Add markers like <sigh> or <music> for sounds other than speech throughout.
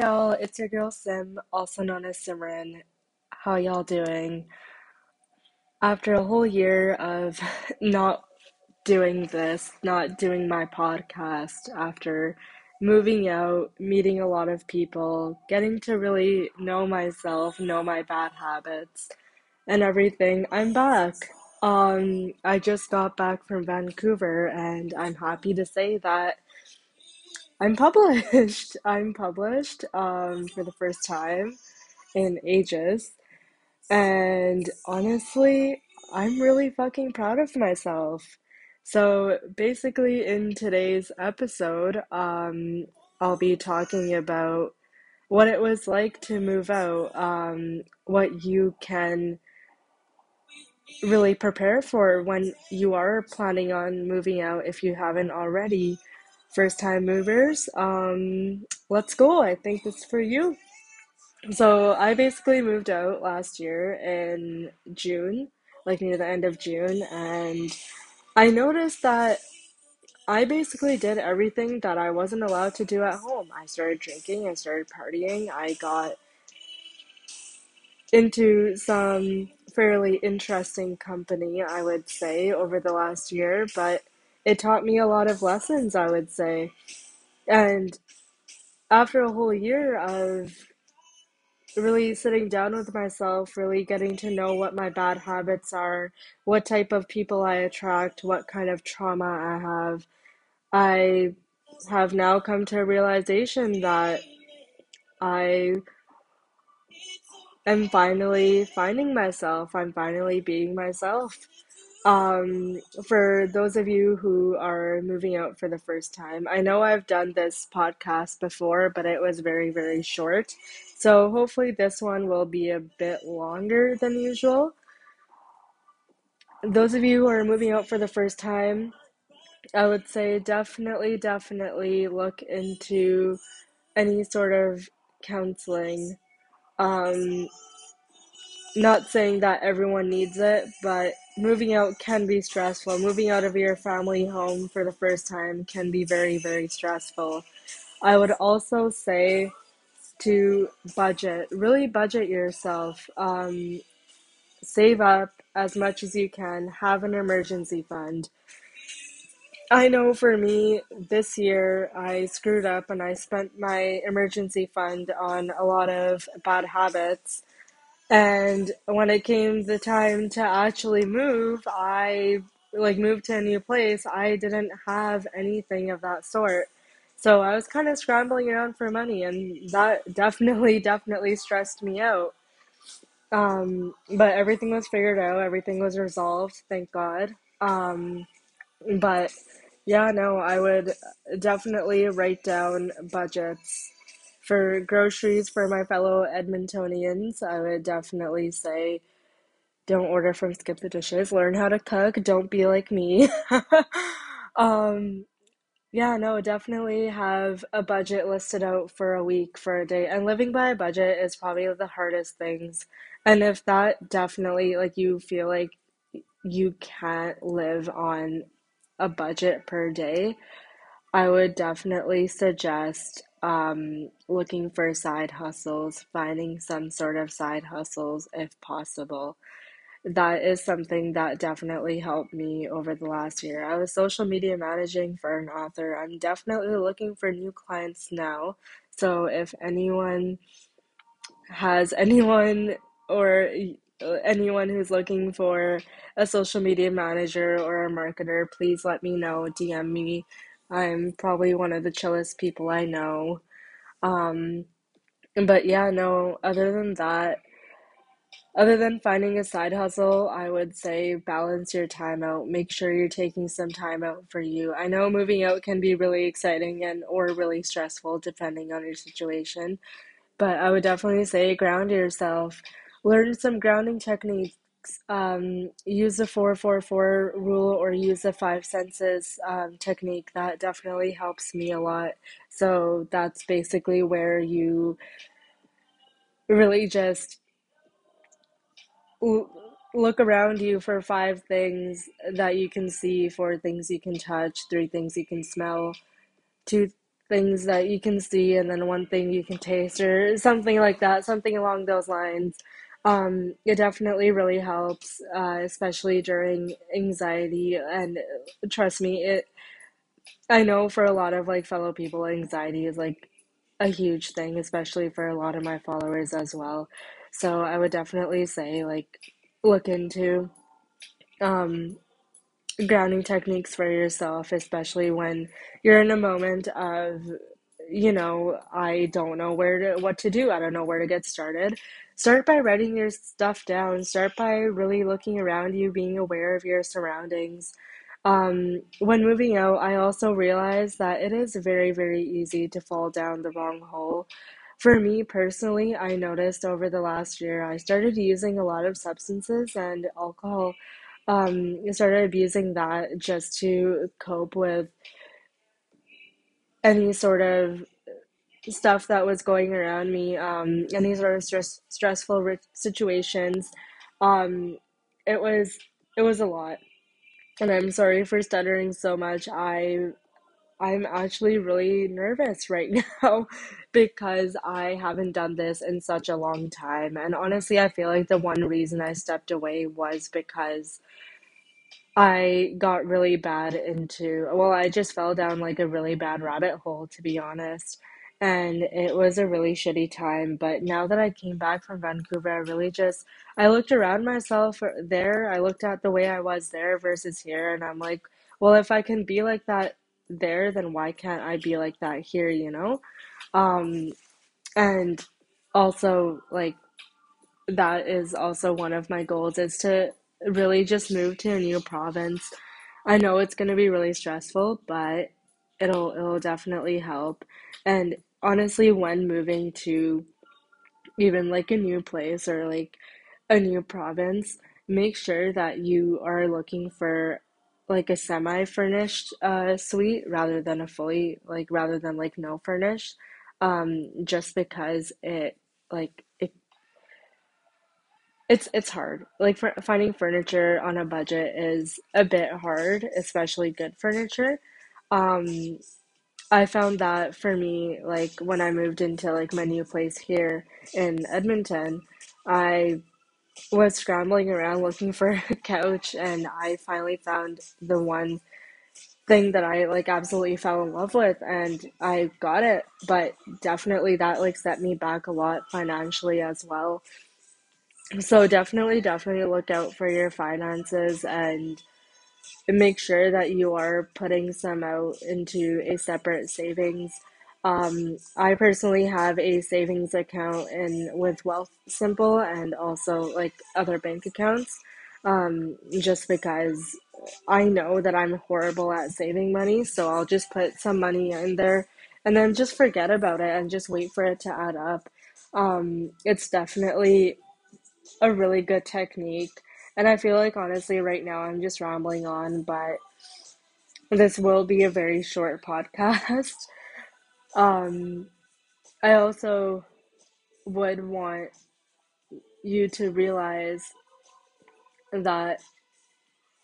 y'all, it's your girl Sim, also known as Simran. How y'all doing? After a whole year of <laughs> not doing this, not doing my podcast, after moving out, meeting a lot of people, getting to really know myself, know my bad habits, and everything, I'm back. Um, I just got back from Vancouver, and I'm happy to say that I'm published. <laughs> I'm published um, for the first time in ages. And honestly, I'm really fucking proud of myself. So basically, in today's episode, um, I'll be talking about what it was like to move out, um, what you can really prepare for when you are planning on moving out if you haven't already. First time movers, um, let's go. I think this is for you. So I basically moved out last year in June, like near the end of June, and I noticed that I basically did everything that I wasn't allowed to do at home. I started drinking, I started partying, I got into some fairly interesting company, I would say, over the last year, but it taught me a lot of lessons, I would say. And after a whole year of really sitting down with myself, really getting to know what my bad habits are, what type of people I attract, what kind of trauma I have, I have now come to a realization that I am finally finding myself. I'm finally being myself. Um, for those of you who are moving out for the first time, I know I've done this podcast before, but it was very, very short. So hopefully this one will be a bit longer than usual. Those of you who are moving out for the first time, I would say definitely, definitely look into any sort of counseling. Um, not saying that everyone needs it, but moving out can be stressful. Moving out of your family home for the first time can be very, very stressful. I would also say to budget, really budget yourself. Um, save up as much as you can, have an emergency fund. I know for me, this year I screwed up and I spent my emergency fund on a lot of bad habits. And when it came the time to actually move, I like moved to a new place. I didn't have anything of that sort. So I was kind of scrambling around for money, and that <laughs> definitely, definitely stressed me out. Um, but everything was figured out, everything was resolved, thank God. Um, but yeah, no, I would definitely write down budgets for groceries for my fellow Edmontonians. I would definitely say don't order from Skip the Dishes. Learn how to cook. Don't be like me. <laughs> um, yeah, no, definitely have a budget listed out for a week, for a day. And living by a budget is probably the hardest things. And if that definitely, like, you feel like you can't live on a budget per day, I would definitely suggest um, looking for side hustles, finding some sort of side hustles if possible. That is something that definitely helped me over the last year. I was social media managing for an author. I'm definitely looking for new clients now. So if anyone has anyone or anyone who's looking for a social media manager or a marketer, please let me know. DM me. I'm probably one of the chillest people I know. Um, but yeah, no, other than that, other than finding a side hustle, I would say balance your time out. Make sure you're taking some time out for you. I know moving out can be really exciting and or really stressful depending on your situation, but I would definitely say ground yourself. Learn some grounding techniques. Um, use the 444 rule or use the five senses um, technique. That definitely helps me a lot. So that's basically where you really just look around you for five things that you can see, four things you can touch, three things you can smell, two things that you can see and then one thing you can taste or something like that, something along those lines. Um, it definitely really helps, uh, especially during anxiety. And trust me, it. I know for a lot of like fellow people, anxiety is like a huge thing, especially for a lot of my followers as well. So I would definitely say like look into um, grounding techniques for yourself, especially when you're in a moment of, you know, I don't know where to what to do. I don't know where to get started. Start by writing your stuff down. Start by really looking around you, being aware of your surroundings. Um, when moving out, I also realized that it is very, very easy to fall down the wrong hole. For me personally, I noticed over the last year I started using a lot of substances and alcohol. Um, started abusing that just to cope with any sort of stuff that was going around me, um, any sort of stress, stressful situations. Um, it was it was a lot, and I'm sorry for stuttering so much. I I'm actually really nervous right <laughs> now because I haven't done this in such a long time. And honestly, I feel like the one reason I stepped away was because I got really bad into, well, I just fell down like a really bad rabbit hole, to be honest. And it was a really shitty time. But now that I came back from Vancouver, I really just, I looked around myself there. I looked at the way I was there versus here. And I'm like, well, if I can be like that there, then why can't I be like that here, you know? Um, and also, like, that is also one of my goals is to really just move to a new province. I know it's going to be really stressful, but it'll it'll definitely help. And honestly, when moving to even like a new place or like a new province, make sure that you are looking for like a semi-furnished uh, suite rather than a fully like rather than like no furnished um, just because it like it's it's hard. Like finding furniture on a budget is a bit hard especially good furniture. Um, I found that for me like when I moved into like my new place here in Edmonton I was scrambling around looking for a couch and I finally found the one thing that I like absolutely fell in love with and I got it. But definitely that like set me back a lot financially as well so definitely definitely look out for your finances and make sure that you are putting some out into a separate savings um, I personally have a savings account in with Wealthsimple and also like other bank accounts, um, just because I know that I'm horrible at saving money, so I'll just put some money in there and then just forget about it and just wait for it to add up. Um, it's definitely a really good technique, and I feel like honestly, right now I'm just rambling on, but this will be a very short <laughs> podcast. Um, I also would want you to realize that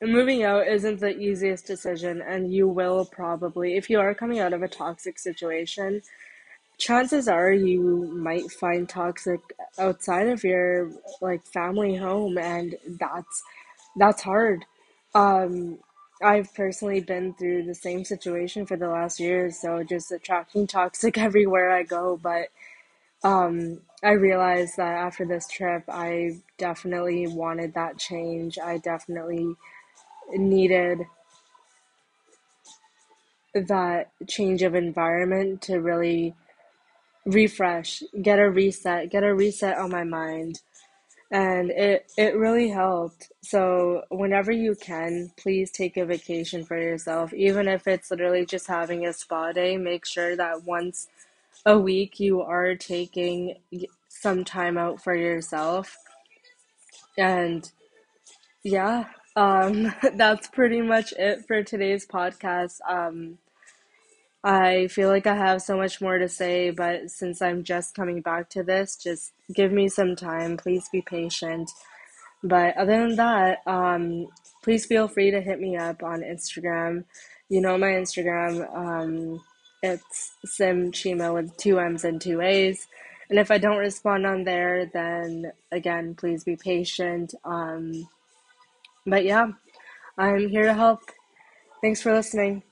moving out isn't the easiest decision, and you will probably, if you are coming out of a toxic situation, chances are you might find toxic outside of your like family home, and that's that's hard. Um, I've personally been through the same situation for the last year, so just attracting toxic <laughs> everywhere I go. But um, I realized that after this trip, I definitely wanted that change. I definitely needed that change of environment to really refresh, get a reset, get a reset on my mind and it it really helped. So whenever you can, please take a vacation for yourself, even if it's literally just having a spa day. Make sure that once a week you are taking some time out for yourself. And yeah, um, <laughs> that's pretty much it for today's podcast. Um, I feel like I have so much more to say, but since I'm just coming back to this, just give me some time. Please be patient. But other than that, um, please feel free to hit me up on Instagram. You know my Instagram. Um, It's Sim Chima with two M's and two A's. And if I don't respond on there, then again, please be patient. Um, but yeah, I'm here to help. Thanks for listening.